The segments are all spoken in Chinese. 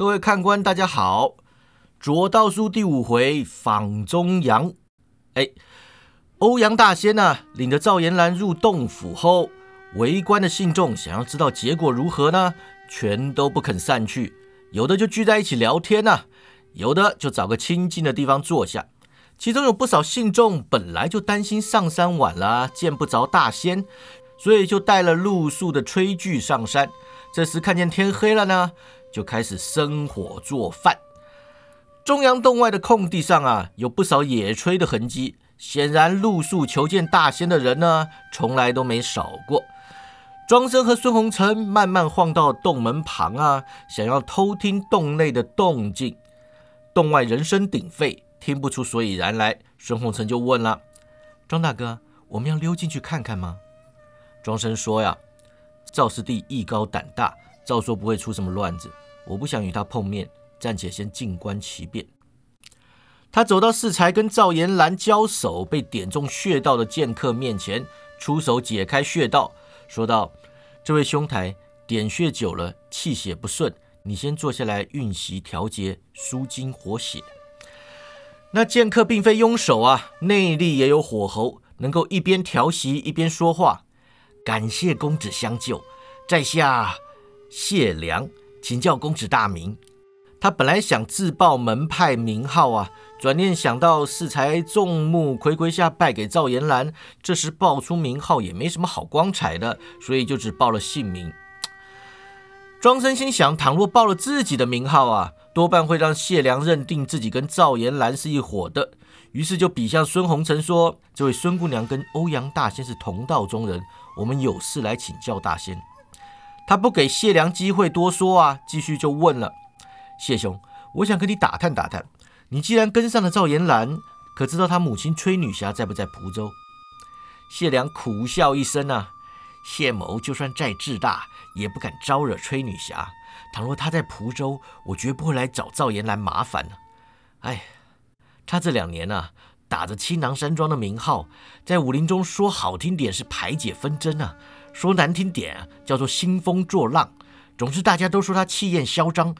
各位看官，大家好。左道书第五回访中阳。哎，欧阳大仙呢，领着赵延兰入洞府后，围观的信众想要知道结果如何呢，全都不肯散去。有的就聚在一起聊天呐，有的就找个清静的地方坐下。其中有不少信众本来就担心上山晚了见不着大仙，所以就带了露宿的炊具上山。这时看见天黑了呢，就开始生火做饭。中央洞外的空地上啊，有不少野炊的痕迹。显然露宿求见大仙的人呢，从来都没少过。庄生和孙红尘慢慢晃到洞门旁啊，想要偷听洞内的动静。洞外人声鼎沸，听不出所以然来。孙红尘就问了：“庄大哥，我们要溜进去看看吗？”庄生说：“呀，赵师弟艺高胆大，照说不会出什么乱子。我不想与他碰面。”暂且先静观其变。他走到适才跟赵延兰交手被点中穴道的剑客面前，出手解开穴道，说道：“这位兄台，点穴久了气血不顺，你先坐下来运息调节，舒筋活血。”那剑客并非庸手啊，内力也有火候，能够一边调息一边说话。感谢公子相救，在下谢良，请教公子大名。他本来想自报门派名号啊，转念想到适才众目睽睽下败给赵延兰，这时报出名号也没什么好光彩的，所以就只报了姓名。庄生心想，倘若报了自己的名号啊，多半会让谢良认定自己跟赵延兰是一伙的，于是就比向孙红尘说：“这位孙姑娘跟欧阳大仙是同道中人，我们有事来请教大仙。”他不给谢良机会多说啊，继续就问了。谢兄，我想跟你打探打探，你既然跟上了赵延兰，可知道他母亲崔女侠在不在蒲州？谢良苦笑一声啊，谢某就算再自大，也不敢招惹崔女侠。倘若她在蒲州，我绝不会来找赵延兰麻烦呢。哎，他这两年啊，打着青囊山庄的名号，在武林中说好听点是排解纷争啊，说难听点啊，叫做兴风作浪。总之，大家都说他气焰嚣张。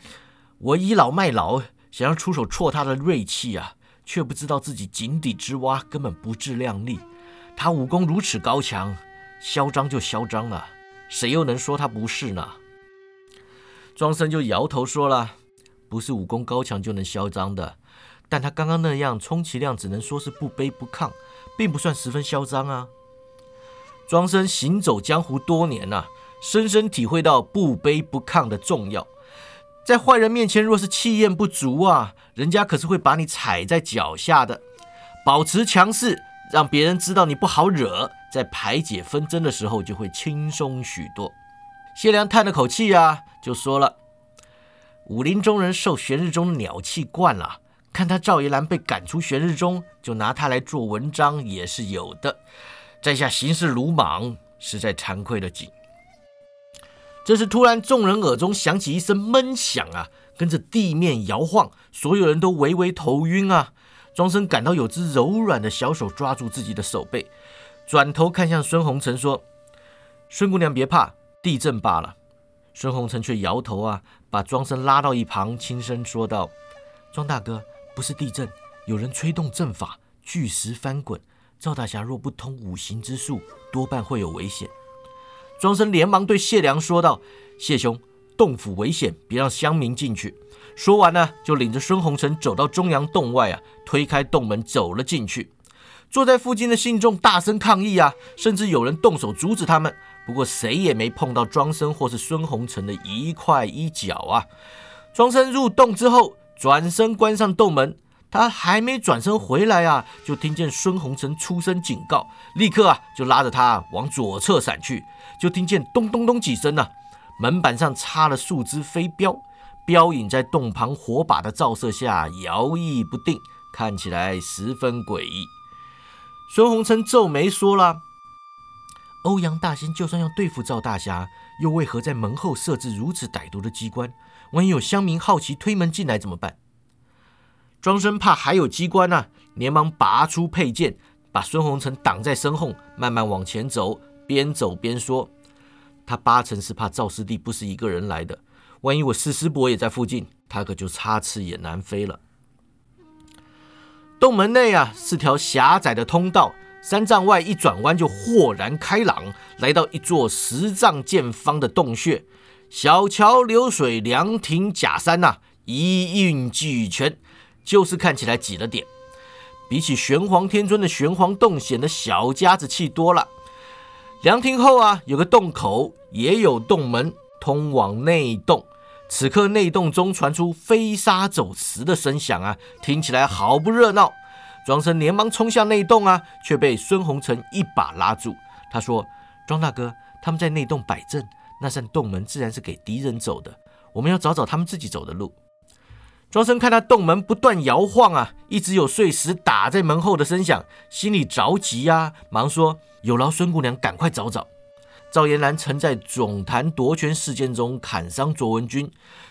我倚老卖老，想要出手挫他的锐气啊，却不知道自己井底之蛙根本不自量力。他武功如此高强，嚣张就嚣张了，谁又能说他不是呢？庄生就摇头说了：“不是武功高强就能嚣张的，但他刚刚那样，充其量只能说是不卑不亢，并不算十分嚣张啊。”庄生行走江湖多年呐，深深体会到不卑不亢的重要。在坏人面前，若是气焰不足啊，人家可是会把你踩在脚下的。保持强势，让别人知道你不好惹，在排解纷争的时候就会轻松许多。谢良叹了口气啊，就说了：“武林中人受玄日中鸟气惯了，看他赵一兰被赶出玄日中，就拿他来做文章也是有的。在下行事鲁莽，实在惭愧了紧。”这时，突然众人耳中响起一声闷响啊，跟着地面摇晃，所有人都微微头晕啊。庄生感到有只柔软的小手抓住自己的手背，转头看向孙红尘说：“孙姑娘别怕，地震罢了。”孙红尘却摇头啊，把庄生拉到一旁，轻声说道：“庄大哥，不是地震，有人吹动阵法，巨石翻滚。赵大侠若不通五行之术，多半会有危险。”庄生连忙对谢良说道：“谢兄，洞府危险，别让乡民进去。”说完呢，就领着孙红尘走到中央洞外啊，推开洞门走了进去。坐在附近的信众大声抗议啊，甚至有人动手阻止他们。不过谁也没碰到庄生或是孙红尘的一块一角啊。庄生入洞之后，转身关上洞门。他还没转身回来啊，就听见孙红尘出声警告，立刻啊就拉着他往左侧闪去。就听见咚咚咚几声啊，门板上插了数只飞镖，镖影在洞旁火把的照射下摇曳不定，看起来十分诡异。孙红尘皱眉说了：“欧阳大仙就算要对付赵大侠，又为何在门后设置如此歹毒的机关？万一有乡民好奇推门进来怎么办？”庄生怕还有机关呢，连忙拔出佩剑，把孙红尘挡在身后，慢慢往前走。边走边说：“他八成是怕赵师弟不是一个人来的。万一我四师伯也在附近，他可就插翅也难飞了。洞门内啊，是条狭窄的通道，三丈外一转弯就豁然开朗，来到一座十丈见方的洞穴。小桥流水，凉亭假山呐，一应俱全，就是看起来挤了点。比起玄黄天尊的玄黄洞，显得小家子气多了。凉亭后啊，有个洞口，也有洞门通往内洞。此刻内洞中传出飞沙走石的声响啊，听起来好不热闹。庄生连忙冲向内洞啊，却被孙红尘一把拉住。他说：“庄大哥，他们在内洞摆阵，那扇洞门自然是给敌人走的。我们要找找他们自己走的路。”庄生看他洞门不断摇晃啊，一直有碎石打在门后的声响，心里着急呀，忙说：“有劳孙姑娘赶快找找。”赵延兰曾在总坛夺权事件中砍伤卓文君，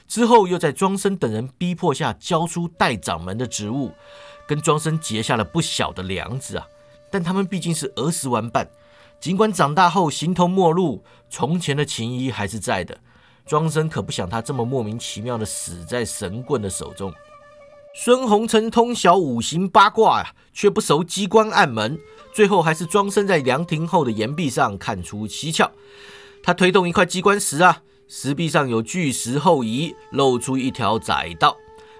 之后又在庄生等人逼迫下交出代掌门的职务，跟庄生结下了不小的梁子啊。但他们毕竟是儿时玩伴，尽管长大后形同陌路，从前的情谊还是在的。庄生可不想他这么莫名其妙的死在神棍的手中。孙红尘通晓五行八卦呀，却不熟机关暗门。最后还是庄生在凉亭后的岩壁上看出蹊跷。他推动一块机关石啊，石壁上有巨石后移，露出一条窄道。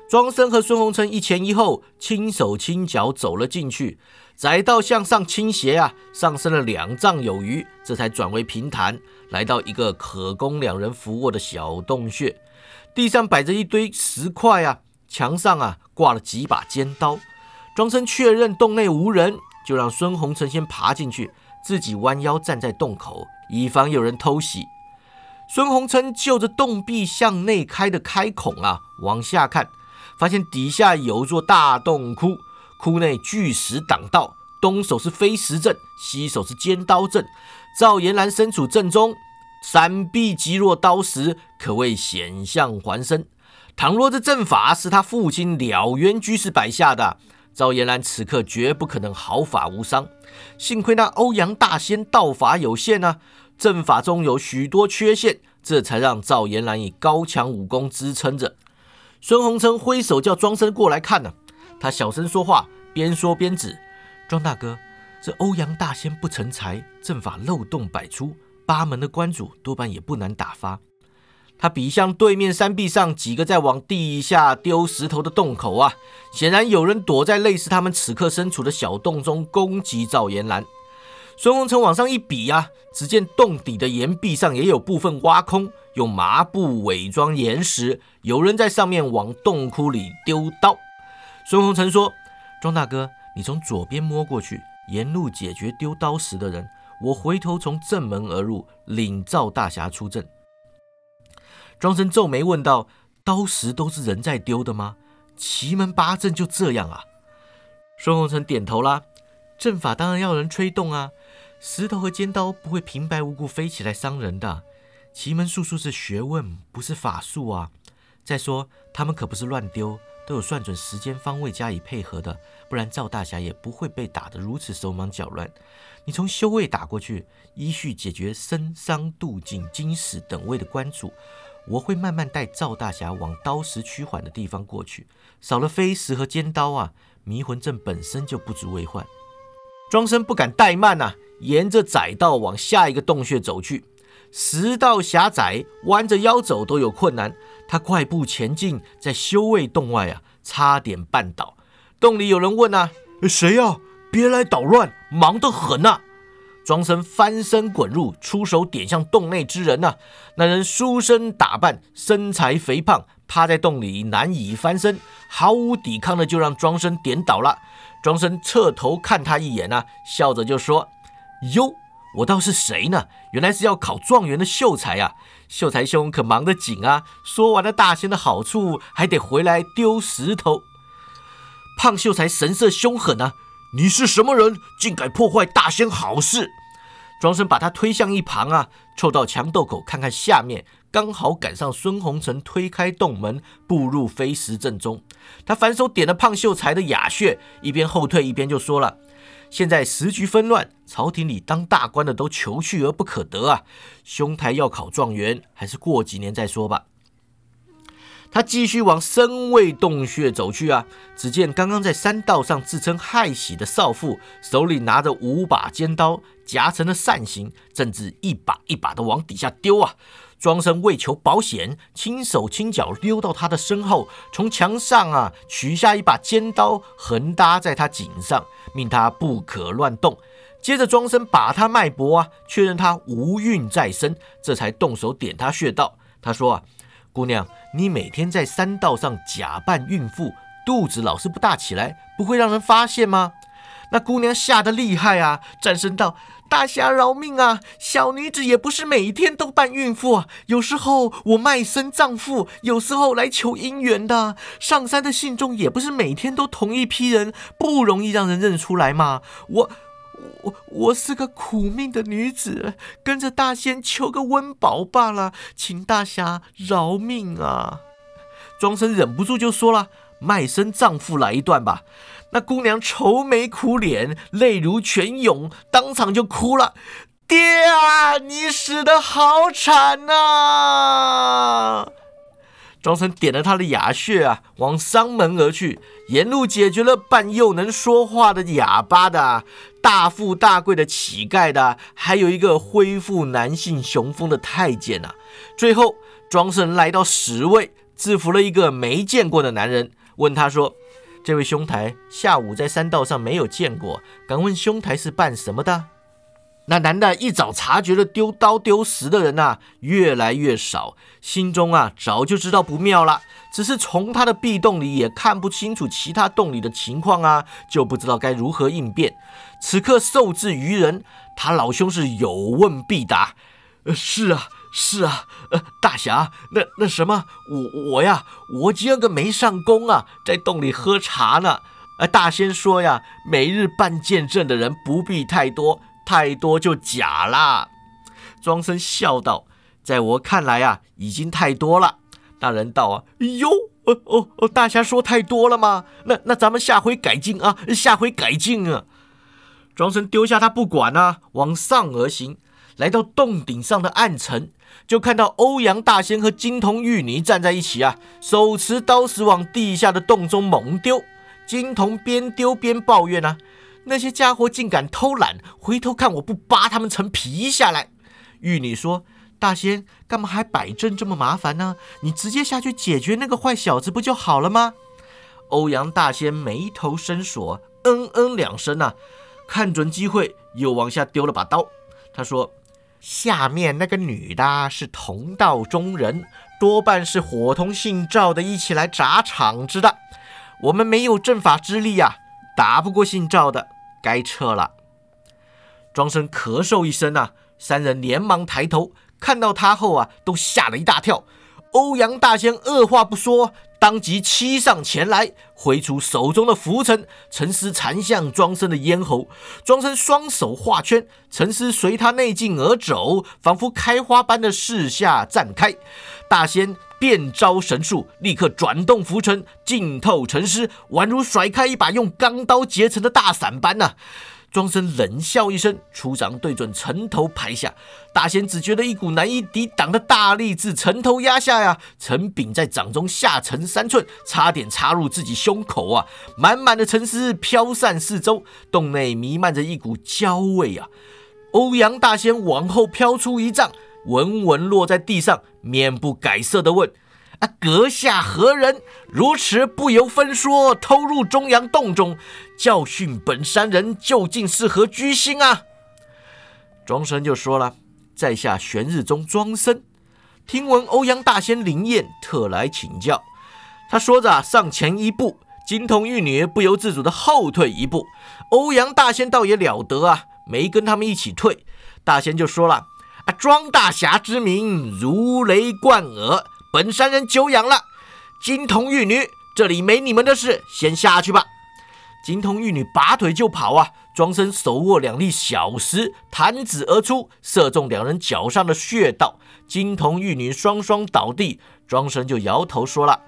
庄生和孙红尘一前一后，轻手轻脚走了进去。窄道向上倾斜啊，上升了两丈有余，这才转为平坦，来到一个可供两人伏卧的小洞穴。地上摆着一堆石块啊。墙上啊挂了几把尖刀，庄生确认洞内无人，就让孙红尘先爬进去，自己弯腰站在洞口，以防有人偷袭。孙红尘就着洞壁向内开的开孔啊往下看，发现底下有座大洞窟，窟内巨石挡道，东手是飞石阵，西手是尖刀阵。赵延兰身处阵中，闪避击落刀石，可谓险象环生。倘若这阵法是他父亲了渊居士摆下的，赵延兰此刻绝不可能毫发无伤。幸亏那欧阳大仙道法有限呢，阵法中有许多缺陷，这才让赵延兰以高强武功支撑着。孙红尘挥手叫庄生过来看呢，他小声说话，边说边指：“庄大哥，这欧阳大仙不成才，阵法漏洞百出，八门的关主多半也不难打发。”他比向对面山壁上几个在往地下丢石头的洞口啊，显然有人躲在类似他们此刻身处的小洞中攻击赵延兰。孙红尘往上一比啊，只见洞底的岩壁上也有部分挖空，用麻布伪装岩石，有人在上面往洞窟里丢刀。孙红尘说：“庄大哥，你从左边摸过去，沿路解决丢刀石的人，我回头从正门而入，领赵大侠出阵。”庄生皱眉问道：“刀石都是人在丢的吗？奇门八阵就这样啊？”孙红尘点头啦：“阵法当然要人吹动啊，石头和尖刀不会平白无故飞起来伤人的。奇门术数是学问，不是法术啊。再说他们可不是乱丢，都有算准时间方位加以配合的，不然赵大侠也不会被打得如此手忙脚乱。你从修位打过去，依序解决生伤度景金石等位的关主。”我会慢慢带赵大侠往刀石趋缓的地方过去，少了飞石和尖刀啊，迷魂阵本身就不足为患。庄生不敢怠慢呐，沿着窄道往下一个洞穴走去。石道狭窄，弯着腰走都有困难。他快步前进，在修卫洞外啊，差点绊倒。洞里有人问啊：“谁呀？别来捣乱，忙得很呐！”庄生翻身滚入，出手点向洞内之人呐。那人书生打扮，身材肥胖，趴在洞里难以翻身，毫无抵抗的就让庄生点倒了。庄生侧头看他一眼呐，笑着就说：“哟，我倒是谁呢？原来是要考状元的秀才呀！秀才兄可忙得紧啊！说完了大仙的好处，还得回来丢石头。”胖秀才神色凶狠啊。你是什么人，竟敢破坏大仙好事？庄生把他推向一旁啊，凑到墙洞口看看下面，刚好赶上孙红尘推开洞门，步入飞石阵中。他反手点了胖秀才的哑穴，一边后退一边就说了：“现在时局纷乱，朝廷里当大官的都求去而不可得啊，兄台要考状元，还是过几年再说吧。”他继续往深位洞穴走去啊。只见刚刚在山道上自称害喜的少妇，手里拿着五把尖刀，夹成了扇形，甚至一把一把的往底下丢啊。庄生为求保险，轻手轻脚溜到他的身后，从墙上啊取下一把尖刀，横搭在他颈上，命他不可乱动。接着庄生把他脉搏啊，确认他无孕在身，这才动手点他穴道。他说啊，姑娘，你每天在山道上假扮孕妇，肚子老是不大起来，不会让人发现吗？那姑娘吓得厉害啊，战声道。大侠饶命啊！小女子也不是每天都扮孕妇，有时候我卖身葬父，有时候来求姻缘的。上山的信众也不是每天都同一批人，不容易让人认出来嘛。我我我是个苦命的女子，跟着大仙求个温饱罢了，请大侠饶命啊！庄生忍不住就说了：“卖身葬父来一段吧。”那姑娘愁眉苦脸，泪如泉涌，当场就哭了。爹啊，你死的好惨呐！庄生点了他的哑穴啊，往商门而去，沿路解决了半又能说话的哑巴的、大富大贵的乞丐的，还有一个恢复男性雄风的太监呐。最后，庄生来到十位，制服了一个没见过的男人，问他说。这位兄台下午在山道上没有见过，敢问兄台是办什么的？那男的一早察觉了丢刀丢石的人呐越来越少，心中啊早就知道不妙了，只是从他的壁洞里也看不清楚其他洞里的情况啊，就不知道该如何应变。此刻受制于人，他老兄是有问必答。呃，是啊。是啊，呃，大侠，那那什么，我我呀，我今个没上工啊，在洞里喝茶呢。呃，大仙说呀，每日办见证的人不必太多，太多就假啦。庄生笑道：“在我看来啊，已经太多了。”那人道啊：“哟，哦哦哦，大侠说太多了吗？那那咱们下回改进啊，下回改进啊。”庄生丢下他不管啊，往上而行，来到洞顶上的暗层。就看到欧阳大仙和金童玉女站在一起啊，手持刀石往地下的洞中猛丢。金童边丢边抱怨啊：“那些家伙竟敢偷懒，回头看我不扒他们层皮下来。”玉女说：“大仙，干嘛还摆阵这么麻烦呢？你直接下去解决那个坏小子不就好了吗？”欧阳大仙眉头深锁，嗯嗯两声啊，看准机会又往下丢了把刀。他说。下面那个女的是同道中人，多半是伙同姓赵的一起来砸场子的。我们没有阵法之力呀，打不过姓赵的，该撤了。庄生咳嗽一声啊，三人连忙抬头，看到他后啊，都吓了一大跳。欧阳大仙二话不说。当即欺上前来，挥出手中的拂尘，沉思缠向庄生的咽喉。庄生双手画圈，沉思随他内劲而走，仿佛开花般的四下绽开。大仙变招神术，立刻转动拂尘，浸透沉思，宛如甩开一把用钢刀结成的大伞般呐。庄生冷笑一声，出掌对准城头拍下。大仙只觉得一股难以抵挡的大力自城头压下呀，陈柄在掌中下沉三寸，差点插入自己胸口啊！满满的沉丝飘散四周，洞内弥漫着一股焦味啊！欧阳大仙往后飘出一丈，稳稳落在地上，面不改色地问。啊！阁下何人？如此不由分说偷入中阳洞中，教训本山人究竟是何居心啊？庄生就说了：“在下玄日宗庄生，听闻欧阳大仙灵验，特来请教。”他说着上前一步，金童玉女不由自主的后退一步。欧阳大仙倒也了得啊，没跟他们一起退。大仙就说了：“啊，庄大侠之名如雷贯耳。”本山人久仰了，金童玉女，这里没你们的事，先下去吧。金童玉女拔腿就跑啊！庄生手握两粒小石，弹指而出，射中两人脚上的穴道。金童玉女双双倒地，庄生就摇头说了：“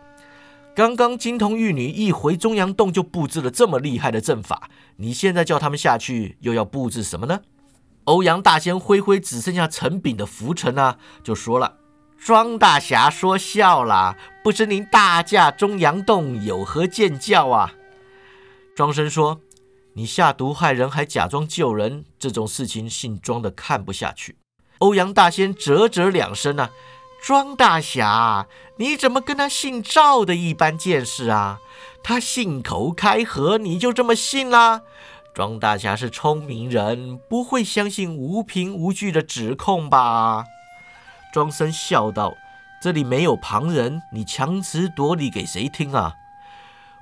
刚刚金童玉女一回中阳洞就布置了这么厉害的阵法，你现在叫他们下去，又要布置什么呢？”欧阳大仙挥挥只剩下陈炳的浮尘啊，就说了。庄大侠说笑啦，不知您大驾中阳洞有何见教啊？庄生说：“你下毒害人，还假装救人，这种事情姓庄的看不下去。”欧阳大仙啧啧两声啊，庄大侠，你怎么跟他姓赵的一般见识啊？他信口开河，你就这么信啦？庄大侠是聪明人，不会相信无凭无据的指控吧？庄生笑道：“这里没有旁人，你强词夺理给谁听啊？”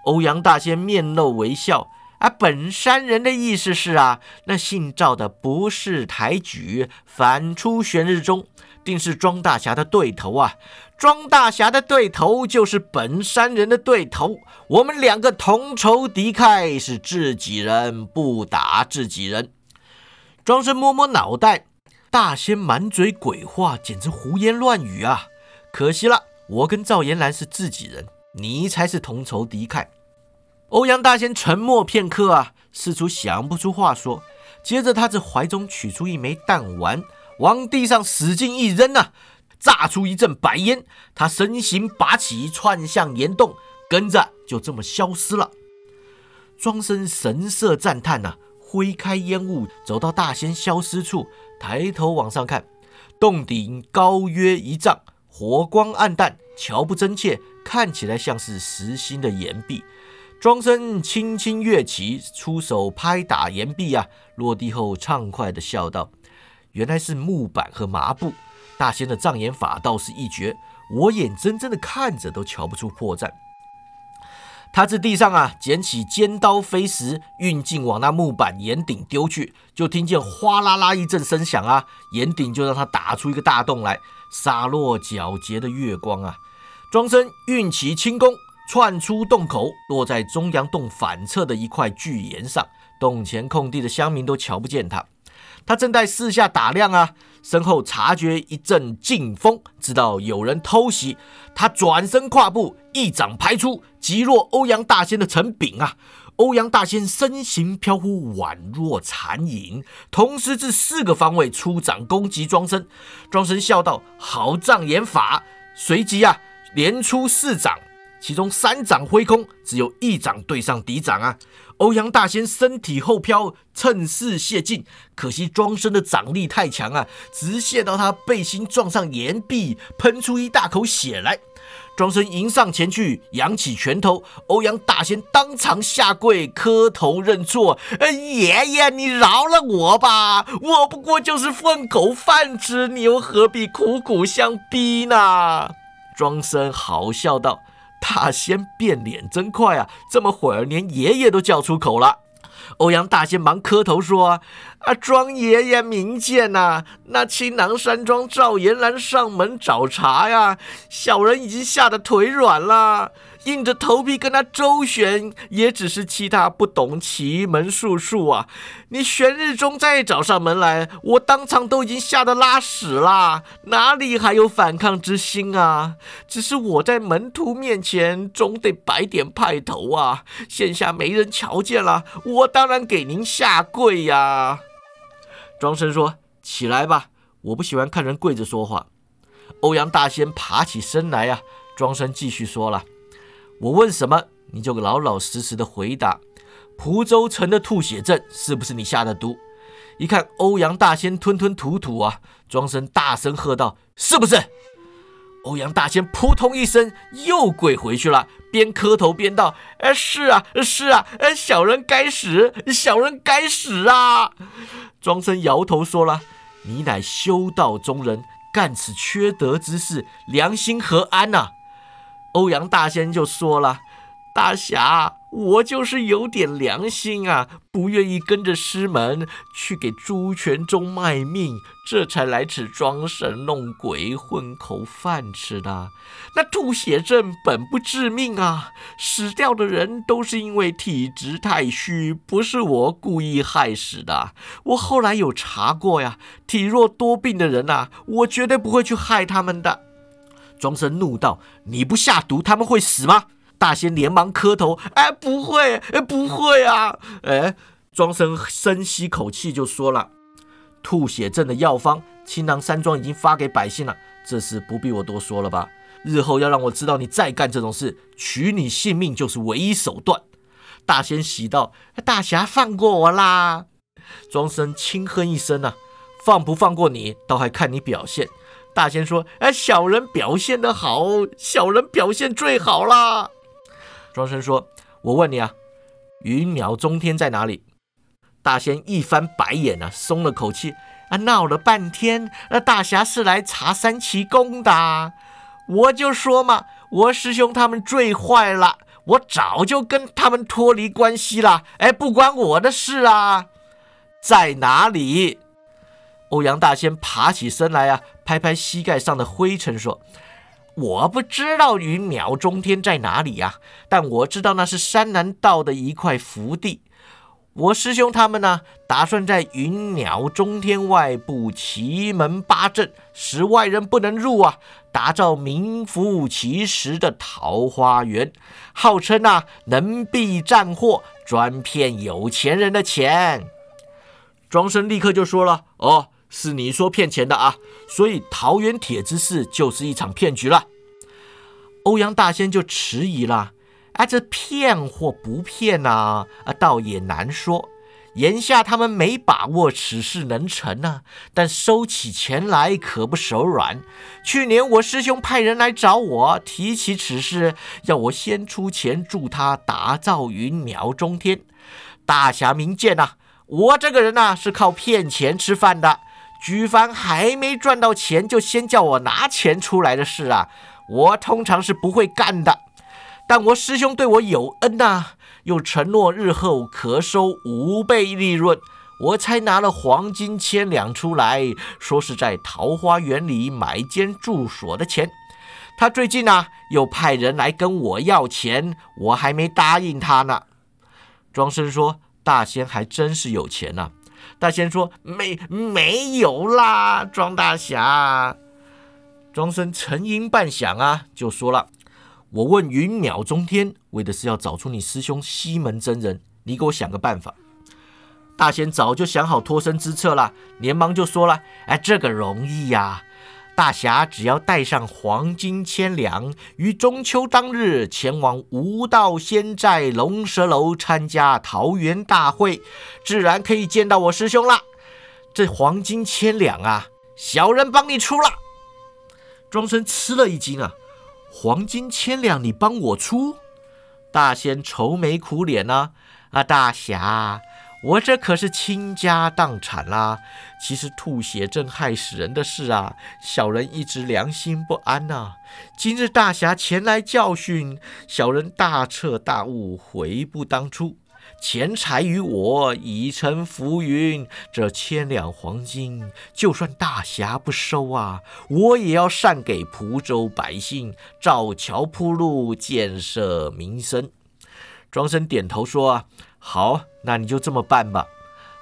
欧阳大仙面露微笑：“啊，本山人的意思是啊，那姓赵的不是抬举，反出玄日中，定是庄大侠的对头啊！庄大侠的对头就是本山人的对头，我们两个同仇敌忾，是自己人不打自己人。”庄生摸摸脑袋。大仙满嘴鬼话，简直胡言乱语啊！可惜了，我跟赵延兰是自己人，你才是同仇敌忾。欧阳大仙沉默片刻啊，四处想不出话说。接着，他自怀中取出一枚弹丸，往地上使劲一扔啊，炸出一阵白烟。他身形拔起，窜向岩洞，跟着就这么消失了。庄生神色赞叹呐，挥开烟雾，走到大仙消失处。抬头往上看，洞顶高约一丈，火光暗淡，瞧不真切，看起来像是实心的岩壁。庄生轻轻跃起，出手拍打岩壁啊，落地后畅快地笑道：“原来是木板和麻布。大仙的障眼法倒是一绝，我眼睁睁地看着都瞧不出破绽。”他自地上啊捡起尖刀飞石，运劲往那木板岩顶丢去，就听见哗啦啦一阵声响啊，岩顶就让他打出一个大洞来，洒落皎洁的月光啊。庄生运起轻功，窜出洞口，落在中央洞反侧的一块巨岩上，洞前空地的乡民都瞧不见他。他正在四下打量啊，身后察觉一阵劲风，知道有人偷袭。他转身跨步，一掌拍出，击落欧阳大仙的成柄啊！欧阳大仙身形飘忽，宛若残影，同时自四个方位出掌攻击庄生。庄生笑道：“好障眼法！”随即啊，连出四掌，其中三掌挥空，只有一掌对上敌掌啊！欧阳大仙身体后飘，趁势泄劲，可惜庄生的掌力太强啊，直泄到他背心撞上岩壁，喷出一大口血来。庄生迎上前去，扬起拳头，欧阳大仙当场下跪磕头认错：“呃爷爷，你饶了我吧，我不过就是混口饭吃，你又何必苦苦相逼呢？”庄生好笑道。大仙变脸真快啊！这么会儿，连爷爷都叫出口了。欧阳大仙忙磕头说：“啊，庄爷爷明鉴呐！那青囊山庄赵延兰上门找茬呀，小人已经吓得腿软了。”硬着头皮跟他周旋，也只是气他不懂奇门术数啊！你玄日中再找上门来，我当场都已经吓得拉屎啦，哪里还有反抗之心啊？只是我在门徒面前总得摆点派头啊！现下没人瞧见了，我当然给您下跪呀！庄生说：“起来吧，我不喜欢看人跪着说话。”欧阳大仙爬起身来呀，庄生继续说了。我问什么，你就老老实实的回答。蒲州城的吐血阵是不是你下的毒？一看欧阳大仙吞吞吐吐啊，庄生大声喝道：“是不是？”欧阳大仙扑通一声又跪回去了，边磕头边道：“哎，是啊，是啊，哎，小人该死，小人该死啊！”庄生摇头说了：“你乃修道中人，干此缺德之事，良心何安呐？”欧阳大仙就说了：“大侠，我就是有点良心啊，不愿意跟着师门去给朱全忠卖命，这才来此装神弄鬼，混口饭吃的。那吐血症本不致命啊，死掉的人都是因为体质太虚，不是我故意害死的。我后来有查过呀，体弱多病的人呐，我绝对不会去害他们的。”庄生怒道：“你不下毒，他们会死吗？”大仙连忙磕头：“哎，不会，哎，不会啊！”哎，庄生深吸口气就说了：“吐血症的药方，青囊山庄已经发给百姓了，这事不必我多说了吧？日后要让我知道你再干这种事，取你性命就是唯一手段。大仙喜道：“大侠放过我啦！”庄生轻哼一声啊，放不放过你，倒还看你表现。大仙说：“哎，小人表现的好，小人表现最好啦。”庄生说：“我问你啊，云鸟中天在哪里？”大仙一翻白眼啊，松了口气啊，闹了半天，那大侠是来查三奇功的。我就说嘛，我师兄他们最坏了，我早就跟他们脱离关系了。哎，不关我的事啊，在哪里？欧阳大仙爬起身来啊，拍拍膝盖上的灰尘说：“我不知道云鸟中天在哪里呀，但我知道那是山南道的一块福地。”我师兄他们呢，打算在云鸟中天外布奇门八阵，使外人不能入啊，打造名副其实的桃花源，号称啊能避战祸，专骗有钱人的钱。庄生立刻就说了：“哦，是你说骗钱的啊，所以桃园铁之事就是一场骗局了。”欧阳大仙就迟疑了。啊，这骗或不骗呢？啊，倒也难说。眼下他们没把握此事能成呢，但收起钱来可不手软。去年我师兄派人来找我，提起此事，要我先出钱助他打造云鸟中天。大侠明鉴呐，我这个人呐是靠骗钱吃饭的。举凡还没赚到钱就先叫我拿钱出来的事啊，我通常是不会干的。但我师兄对我有恩呐，又承诺日后可收五倍利润，我才拿了黄金千两出来，说是在桃花源里买间住所的钱。他最近呢又派人来跟我要钱，我还没答应他呢。庄生说：“大仙还真是有钱呐。”大仙说：“没没有啦，庄大侠。”庄生沉吟半晌啊，就说了。我问云渺中天，为的是要找出你师兄西门真人。你给我想个办法。大仙早就想好脱身之策了，连忙就说了：“哎，这个容易呀！大侠只要带上黄金千两，于中秋当日前往无道仙寨龙蛇楼参加桃园大会，自然可以见到我师兄了。这黄金千两啊，小人帮你出了。”庄生吃了一惊啊！黄金千两，你帮我出？大仙愁眉苦脸呢。啊，大侠，我这可是倾家荡产啦！其实吐血症害死人的事啊，小人一直良心不安呐。今日大侠前来教训，小人大彻大悟，悔不当初。钱财于我已成浮云，这千两黄金，就算大侠不收啊，我也要善给蒲州百姓，造桥铺路，建设民生。庄生点头说：“啊，好，那你就这么办吧。”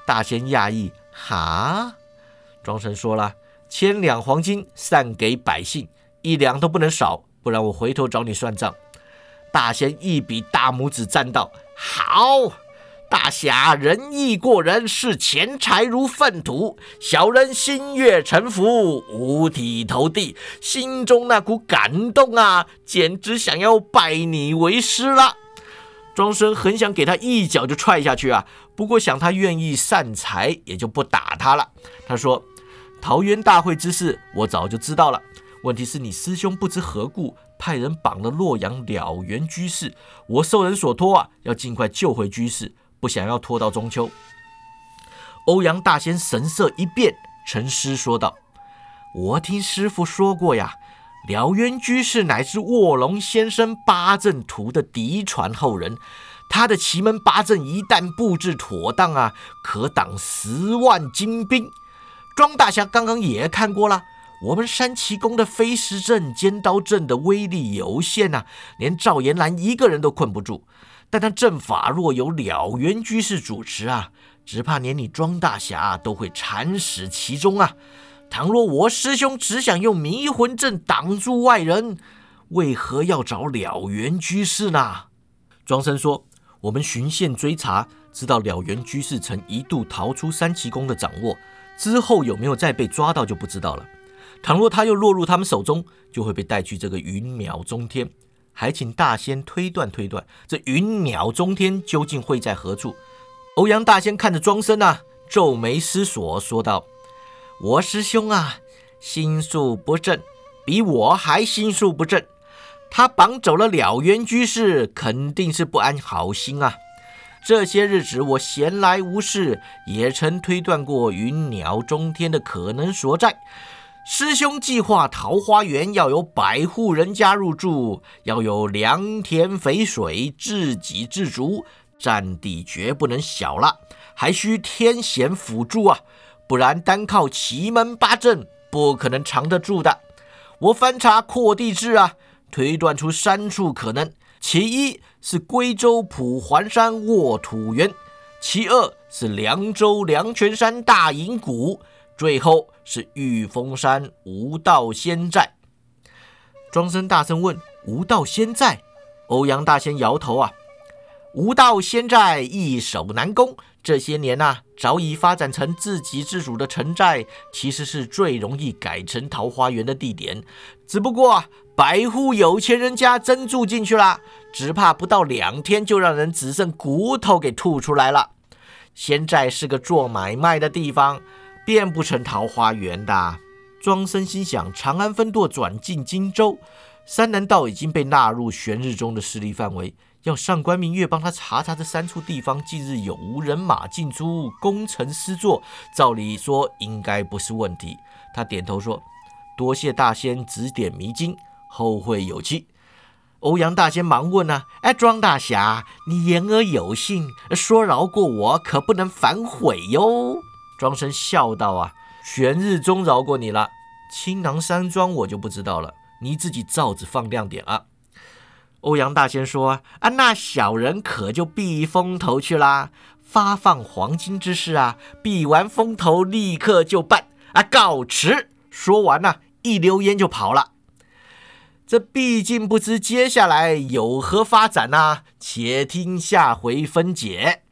大仙讶异：“哈？”庄生说了：“千两黄金散给百姓，一两都不能少，不然我回头找你算账。”大仙一比大拇指，赞道：“好。”大侠仁义过人，视钱财如粪土。小人心悦诚服，五体投地，心中那股感动啊，简直想要拜你为师了。庄生很想给他一脚就踹下去啊，不过想他愿意散财，也就不打他了。他说：“桃园大会之事，我早就知道了。问题是你师兄不知何故，派人绑了洛阳了缘居士，我受人所托啊，要尽快救回居士。”不想要拖到中秋。欧阳大仙神色一变，沉思说道：“我听师傅说过呀，了渊居士乃是卧龙先生八阵图的嫡传后人，他的奇门八阵一旦布置妥当啊，可挡十万精兵。庄大侠刚刚也看过了，我们山奇宫的飞石阵、尖刀阵的威力有限呐，连赵延兰一个人都困不住。”但他阵法若有了缘居士主持啊，只怕连你庄大侠都会惨死其中啊！倘若我师兄只想用迷魂阵挡住外人，为何要找了缘居士呢？庄生说：“我们循线追查，知道了缘居士曾一度逃出三奇宫的掌握，之后有没有再被抓到就不知道了。倘若他又落入他们手中，就会被带去这个云鸟中天。还请大仙推断推断，这云鸟中天究竟会在何处？欧阳大仙看着庄生啊，皱眉思索，说道：“我师兄啊，心术不正，比我还心术不正。他绑走了了渊居士，肯定是不安好心啊。这些日子我闲来无事，也曾推断过云鸟中天的可能所在。”师兄计划桃花源要有百户人家入住，要有良田肥水，自给自足，占地绝不能小了，还需天险辅助啊！不然单靠奇门八阵不可能藏得住的。我翻查扩地志啊，推断出三处可能：其一是归州普环山卧土原，其二是凉州凉泉山大隐谷。最后是玉峰山无道仙寨。庄生大声问：“无道仙寨？”欧阳大仙摇头啊：“无道仙寨易守难攻，这些年呐，早已发展成自给自足的城寨，其实是最容易改成桃花源的地点。只不过百户有钱人家真住进去了，只怕不到两天就让人只剩骨头给吐出来了。现在是个做买卖的地方。”变不成桃花源的。庄生心想：长安分舵转进荆州，山南道已经被纳入玄日宗的势力范围。要上官明月帮他查查这三处地方近日有无人马进出、攻城施作，照理说应该不是问题。他点头说：“多谢大仙指点迷津，后会有期。”欧阳大仙忙问：“呢？哎，庄大侠，你言而有信，说饶过我，可不能反悔哟。”庄生笑道：“啊，玄日宗饶过你了，青囊山庄我就不知道了，你自己照着放亮点啊。”欧阳大仙说：“啊，那小人可就避风头去啦，发放黄金之事啊，避完风头立刻就办啊，告辞。”说完呢，一溜烟就跑了。这毕竟不知接下来有何发展呐，且听下回分解。